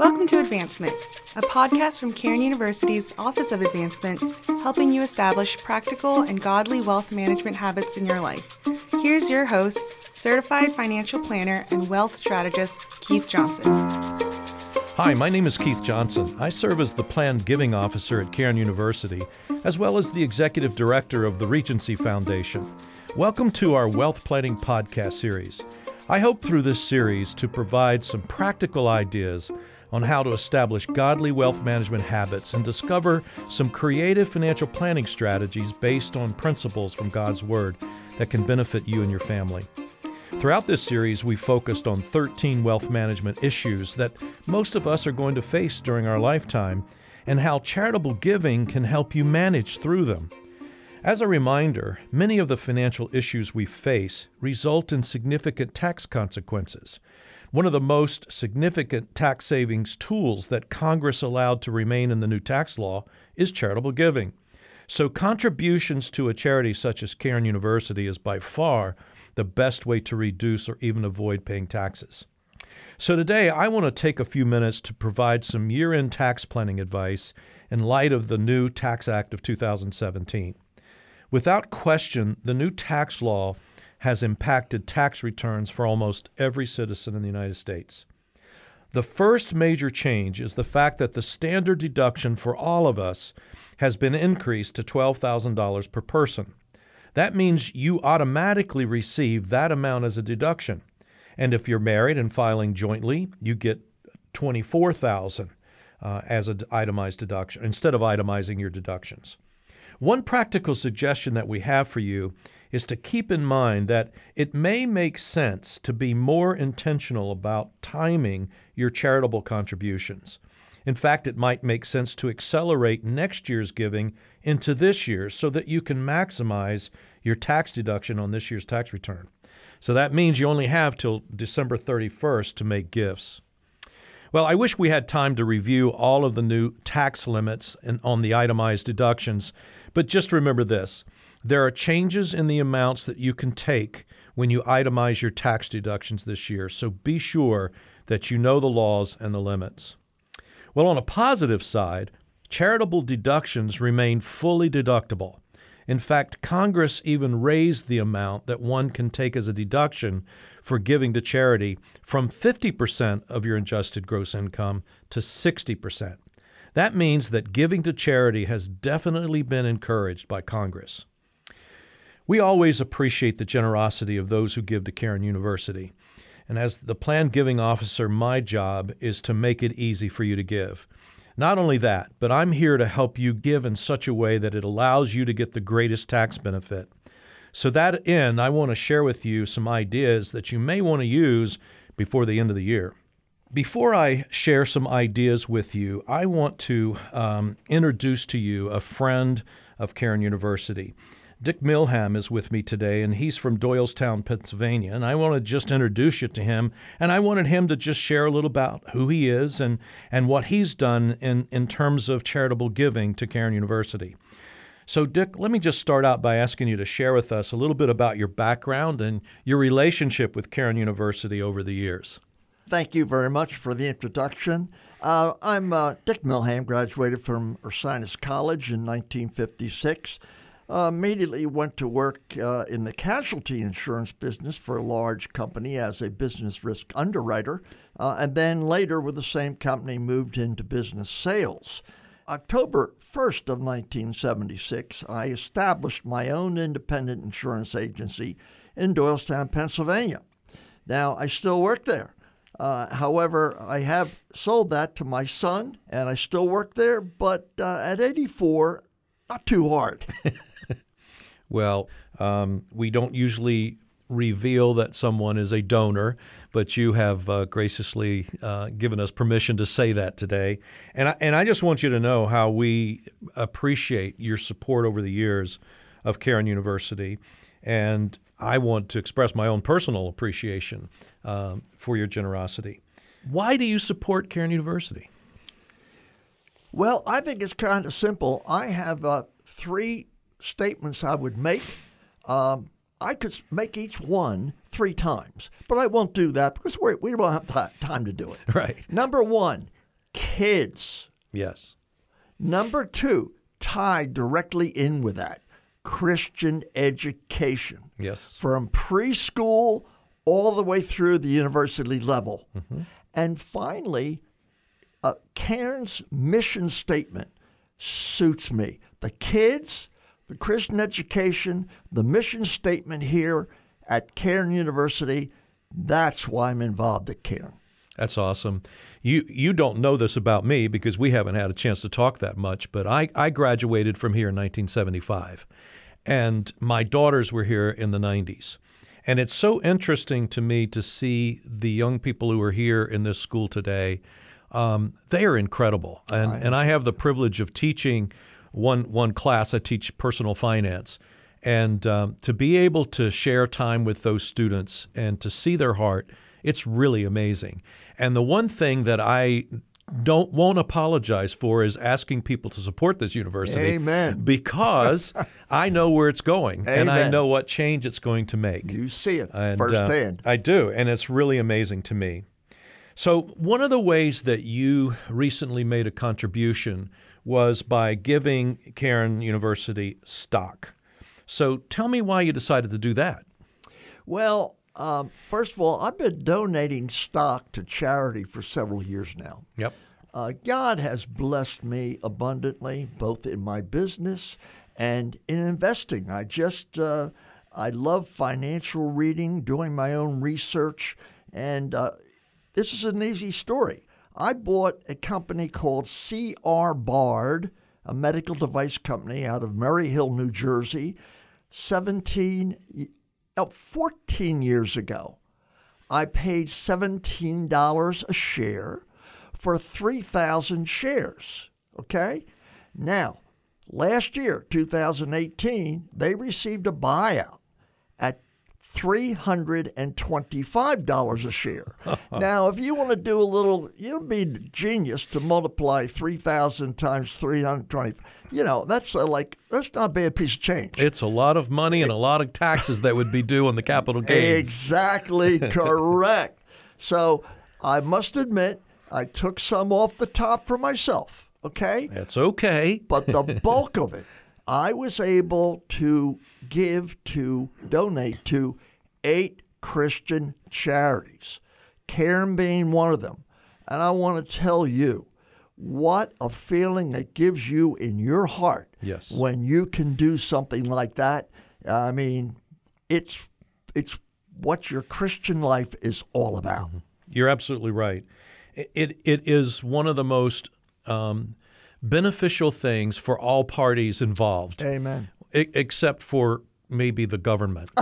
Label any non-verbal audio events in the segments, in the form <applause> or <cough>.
Welcome to Advancement, a podcast from Cairn University's Office of Advancement, helping you establish practical and godly wealth management habits in your life. Here's your host, certified financial planner and wealth strategist, Keith Johnson. Hi, my name is Keith Johnson. I serve as the Planned Giving Officer at Cairn University, as well as the Executive Director of the Regency Foundation. Welcome to our Wealth Planning Podcast series. I hope through this series to provide some practical ideas on how to establish godly wealth management habits and discover some creative financial planning strategies based on principles from God's Word that can benefit you and your family. Throughout this series, we focused on 13 wealth management issues that most of us are going to face during our lifetime and how charitable giving can help you manage through them. As a reminder, many of the financial issues we face result in significant tax consequences. One of the most significant tax savings tools that Congress allowed to remain in the new tax law is charitable giving. So, contributions to a charity such as Cairn University is by far the best way to reduce or even avoid paying taxes. So, today I want to take a few minutes to provide some year end tax planning advice in light of the new Tax Act of 2017. Without question, the new tax law has impacted tax returns for almost every citizen in the United States. The first major change is the fact that the standard deduction for all of us has been increased to $12,000 per person. That means you automatically receive that amount as a deduction. And if you're married and filing jointly, you get 24,000 uh, as an itemized deduction instead of itemizing your deductions. One practical suggestion that we have for you is to keep in mind that it may make sense to be more intentional about timing your charitable contributions. In fact, it might make sense to accelerate next year's giving into this year's so that you can maximize your tax deduction on this year's tax return. So that means you only have till December 31st to make gifts. Well, I wish we had time to review all of the new tax limits and on the itemized deductions, but just remember this there are changes in the amounts that you can take when you itemize your tax deductions this year, so be sure that you know the laws and the limits. Well, on a positive side, charitable deductions remain fully deductible. In fact, Congress even raised the amount that one can take as a deduction for giving to charity from 50% of your adjusted gross income to 60%. That means that giving to charity has definitely been encouraged by Congress. We always appreciate the generosity of those who give to Cairn University. And as the planned giving officer, my job is to make it easy for you to give. Not only that, but I'm here to help you give in such a way that it allows you to get the greatest tax benefit. So, that end, I want to share with you some ideas that you may want to use before the end of the year. Before I share some ideas with you, I want to um, introduce to you a friend of Cairn University. Dick Milham is with me today, and he's from Doylestown, Pennsylvania. And I want to just introduce you to him, and I wanted him to just share a little about who he is and, and what he's done in, in terms of charitable giving to Cairn University. So, Dick, let me just start out by asking you to share with us a little bit about your background and your relationship with Cairn University over the years. Thank you very much for the introduction. Uh, I'm uh, Dick Milham, graduated from Ursinus College in 1956. Uh, immediately went to work uh, in the casualty insurance business for a large company as a business risk underwriter, uh, and then later with the same company moved into business sales. October 1st of 1976, I established my own independent insurance agency in Doylestown, Pennsylvania. Now, I still work there. Uh, however, I have sold that to my son, and I still work there, but uh, at 84, not too hard. <laughs> Well, um, we don't usually reveal that someone is a donor, but you have uh, graciously uh, given us permission to say that today. And I, and I just want you to know how we appreciate your support over the years of Cairn University. And I want to express my own personal appreciation uh, for your generosity. Why do you support Cairn University? Well, I think it's kind of simple. I have uh, three statements I would make. Um, I could make each one three times, but I won't do that because we're, we do not have time to do it. <laughs> Right. Number one, kids. Yes. Number two, tied directly in with that, Christian education Yes. from preschool all the way through the university level. And finally, uh, Cairn's mission statement suits me. The kids, the Christian education, the mission statement here at Cairn University, that's why I'm involved at Cairn. That's awesome. You you don't know this about me because we haven't had a chance to talk that much, but I, I graduated from here in 1975. And my daughters were here in the 90s. And it's so interesting to me to see the young people who are here in this school today. Um, they are incredible. And, and I have the privilege of teaching one, one class. I teach personal finance. And um, to be able to share time with those students and to see their heart, it's really amazing. And the one thing that I don't won't apologize for is asking people to support this university. Amen. Because <laughs> I know where it's going and I know what change it's going to make. You see it And, uh. I do, and it's really amazing to me. So, one of the ways that you recently made a contribution was by giving Cairn University stock. So, tell me why you decided to do that. Well, um, first of all, I've been donating stock to charity for several years now. Yep. Uh, God has blessed me abundantly, both in my business and in investing. I just, uh, I love financial reading, doing my own research, and uh, this is an easy story. I bought a company called CR Bard, a medical device company out of Murray Hill, New Jersey, 17, no, 14 years ago. I paid $17 a share for 3,000 shares. Okay? Now, last year, 2018, they received a buyout $325 a share. <laughs> now, if you want to do a little, you'd be genius to multiply 3,000 times 320. You know, that's uh, like, that's not a bad piece of change. It's a lot of money and a lot of taxes that would be due on the capital gains. Exactly <laughs> correct. So I must admit, I took some off the top for myself. Okay. That's okay. But the bulk of it, I was able to give to, donate to eight Christian charities, Cairn being one of them. And I want to tell you what a feeling it gives you in your heart Yes. when you can do something like that. I mean, it's it's what your Christian life is all about. You're absolutely right. It, it, it is one of the most um, beneficial things for all parties involved, Amen. e- except for maybe the government. <laughs>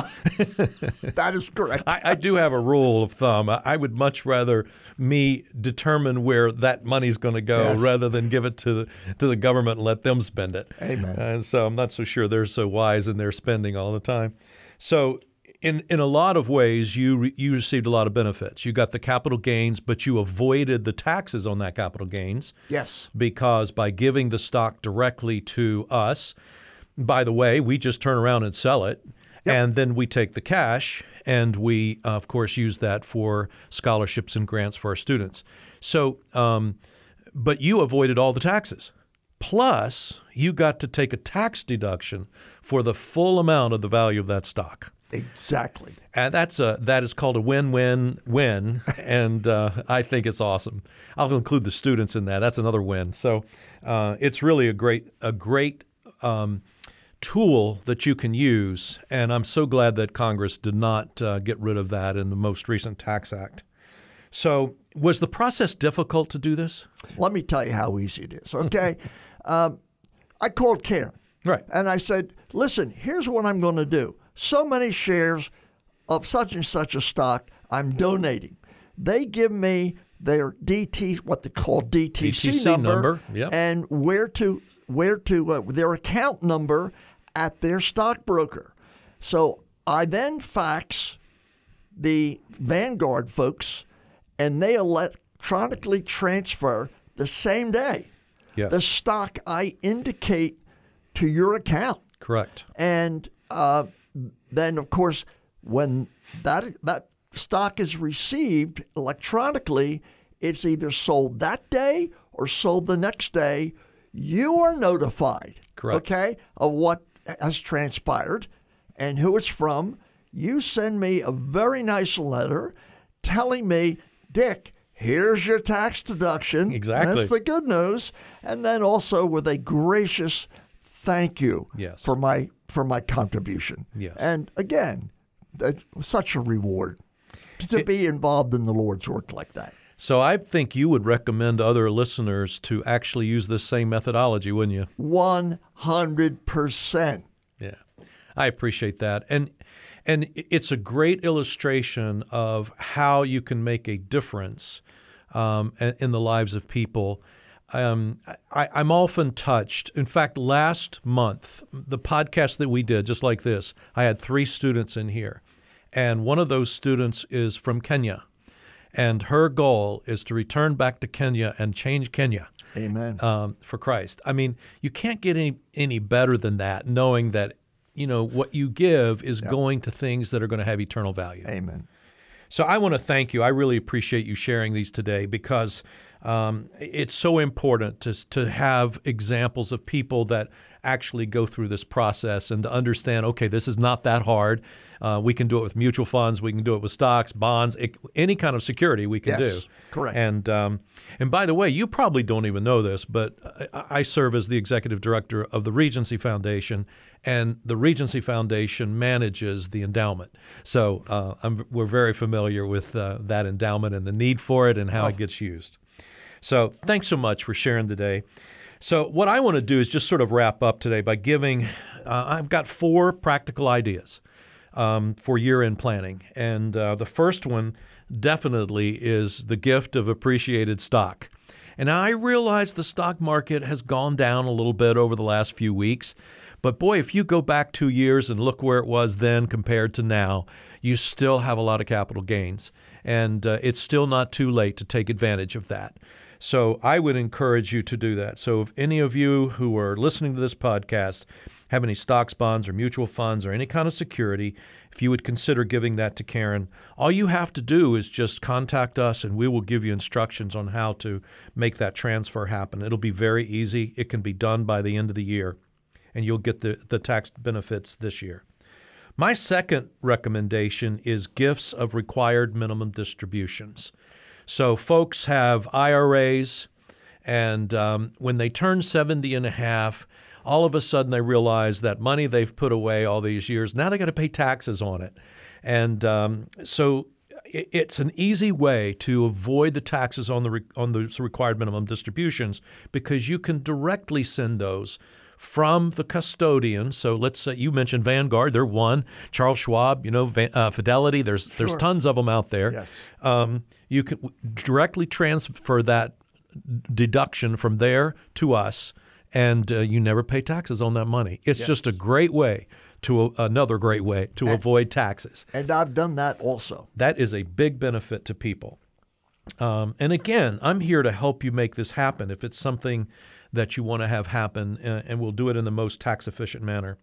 That is correct. I, I do have a rule of thumb. I, I would much rather me determine where that money's going to go Yes. rather than give it to the, to the government and let them spend it. Amen. And so I'm not so sure they're so wise in their spending all the time. So in in a lot of ways, you re, you received a lot of benefits. You got the capital gains, but you avoided the taxes on that capital gains yes. because by giving the stock directly to us, by the way, we just turn around and sell it, and then we take the cash and we, uh, of course, use that for scholarships and grants for our students. So, um, but you avoided all the taxes. Plus, you got to take a tax deduction for the full amount of the value of that stock. Exactly. And that's a that is called a win-win-win, <laughs> and uh, I think it's awesome. I'll include the students in that. That's another win. So uh, it's really a great a great um, tool that you can use, and I'm so glad that Congress did not uh, get rid of that in the most recent tax act. So was the process difficult to do this? Let me tell you how easy it is. Okay. <laughs> um, I called Cairn. Right. And I said, listen, here's what I'm going to do. So many shares of such and such a stock I'm donating. They give me their DT, what they call DTC, DTC number, number, yep. and where to where to uh, their account number at their stockbroker. So I then fax the Vanguard folks, and they electronically transfer the same day Yes. the stock I indicate to your account. Correct. And uh, then, of course, when that that stock is received electronically, it's either sold that day or sold the next day, you are notified. Correct. Okay, of what has transpired and who it's from. You send me a very nice letter telling me, Dick, here's your tax deduction. Exactly. That's the good news. And then also with a gracious thank you Yes. for my for my contribution. Yes. And again, such a reward to be involved in the Lord's work like that. So I think you would recommend other listeners to actually use this same methodology, wouldn't you? 100%. Yeah, I appreciate that, and and it's a great illustration of how you can make a difference um, in the lives of people. Um, I, I'm often touched. In fact, last month, the podcast that we did, just like this, I had three students in here, and one of those students is from Kenya, and her goal is to return back to Kenya and change Kenya Amen. um, for Christ. I mean, you can't get any any better than that, knowing that you know what you give is going to things that are going to have eternal value. Amen. So I want to thank you. I really appreciate you sharing these today because um, it's so important to to have examples of people that actually go through this process and to understand. Okay, this is not that hard. Uh, we can do it with mutual funds. We can do it with stocks, bonds, it, any kind of security we can Yes, do. correct. And um, and by the way, you probably don't even know this, but I, I serve as the executive director of the Regency Foundation, and the Regency Foundation manages the endowment. So uh, I'm, we're very familiar with uh, that endowment and the need for it and how it gets used. So thanks so much for sharing today. So what I want to do is just sort of wrap up today by giving. Uh, I've got four practical ideas um, for year-end planning, and uh, the first one definitely is the gift of appreciated stock. And I realize the stock market has gone down a little bit over the last few weeks, but boy, if you go back two years and look where it was then compared to now, you still have a lot of capital gains, and uh, it's still not too late to take advantage of that. So I would encourage you to do that. So if any of you who are listening to this podcast have any stocks, bonds, or mutual funds, or any kind of security, if you would consider giving that to Cairn, all you have to do is just contact us and we will give you instructions on how to make that transfer happen. It'll be very easy. It can be done by the end of the year, and you'll get the, the tax benefits this year. My second recommendation is gifts of required minimum distributions. So, folks have IRAs, and um, when they turn 70 and a half, all of a sudden they realize that money they've put away all these years, now they got to pay taxes on it. And um, so it's an easy way to avoid the taxes on the re- on those required minimum distributions because you can directly send those from the custodian. So let's say you mentioned Vanguard, they're one. Charles Schwab, you know, Van, uh, Fidelity. There's there's tons of them out there. Yes. Um, you can directly transfer that deduction from there to us, and uh, you never pay taxes on that money. It's just a great way to another great way to avoid taxes. And I've done that also. That is a big benefit to people. Um, and again, I'm here to help you make this happen if it's something that you want to have happen, uh, and we'll do it in the most tax efficient manner.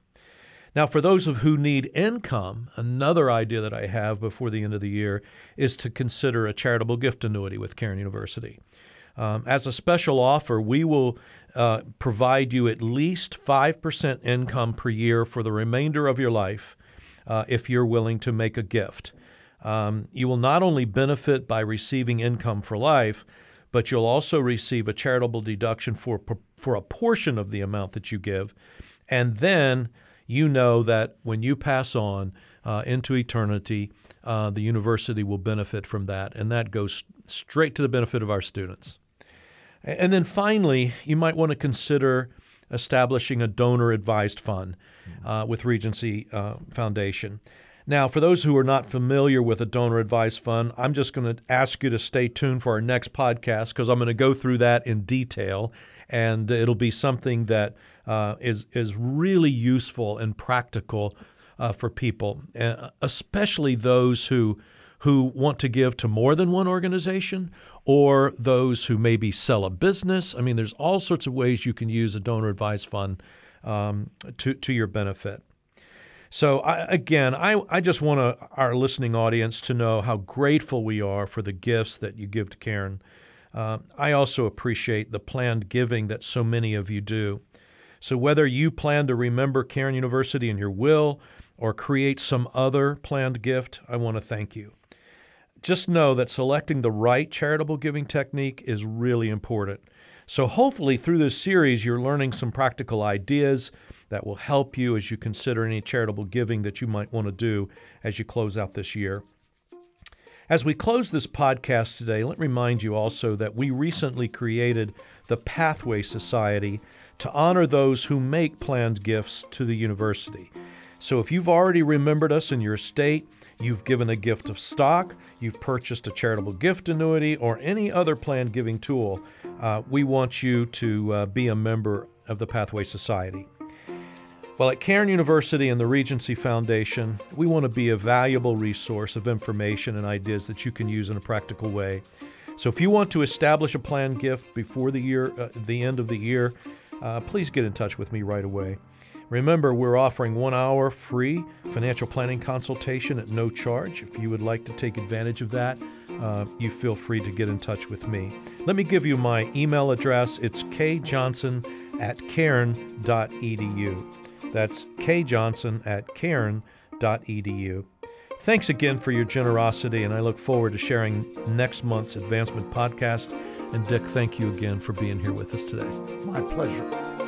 Now, for those of who need income, another idea that I have before the end of the year is to consider a charitable gift annuity with Cairn University. Um, as a special offer, we will uh, provide you at least 5% income per year for the remainder of your life uh, if you're willing to make a gift. Um, you will not only benefit by receiving income for life, but you'll also receive a charitable deduction for, for a portion of the amount that you give. And then you know that when you pass on uh, into eternity, uh, the university will benefit from that. And that goes straight to the benefit of our students. And then finally, you might want to consider establishing a donor advised fund uh, with Regency uh, Foundation. Now, for those who are not familiar with a donor advised fund, I'm just going to ask you to stay tuned for our next podcast because I'm going to go through that in detail, and it'll be something that uh, is is really useful and practical uh, for people, uh, especially those who who want to give to more than one organization or those who maybe sell a business. I mean, there's all sorts of ways you can use a donor advised fund um, to, to your benefit. So, I, again, I, I just want to, our listening audience to know how grateful we are for the gifts that you give to Cairn. Uh, I also appreciate the planned giving that so many of you do. So, whether you plan to remember Cairn University in your will or create some other planned gift, I want to thank you. Just know that selecting the right charitable giving technique is really important. So, hopefully, through this series, you're learning some practical ideas that will help you as you consider any charitable giving that you might want to do as you close out this year. As we close this podcast today, let me remind you also that we recently created the Pathway Society to honor those who make planned gifts to the university. So if you've already remembered us in your state, you've given a gift of stock, you've purchased a charitable gift annuity, or any other planned giving tool, uh, we want you to uh, be a member of the Pathway Society. Well, at Cairn University and the Regency Foundation, we want to be a valuable resource of information and ideas that you can use in a practical way. So, if you want to establish a planned gift before the year, uh, the end of the year, uh, please get in touch with me right away. Remember, we're offering one hour free financial planning consultation at no charge. If you would like to take advantage of that, uh, you feel free to get in touch with me. Let me give you my email address. It's kjohnson at cairn.edu. That's kjohnson at cairn.edu. Thanks again for your generosity, and I look forward to sharing next month's advancement podcast. And Dick, thank you again for being here with us today. My pleasure.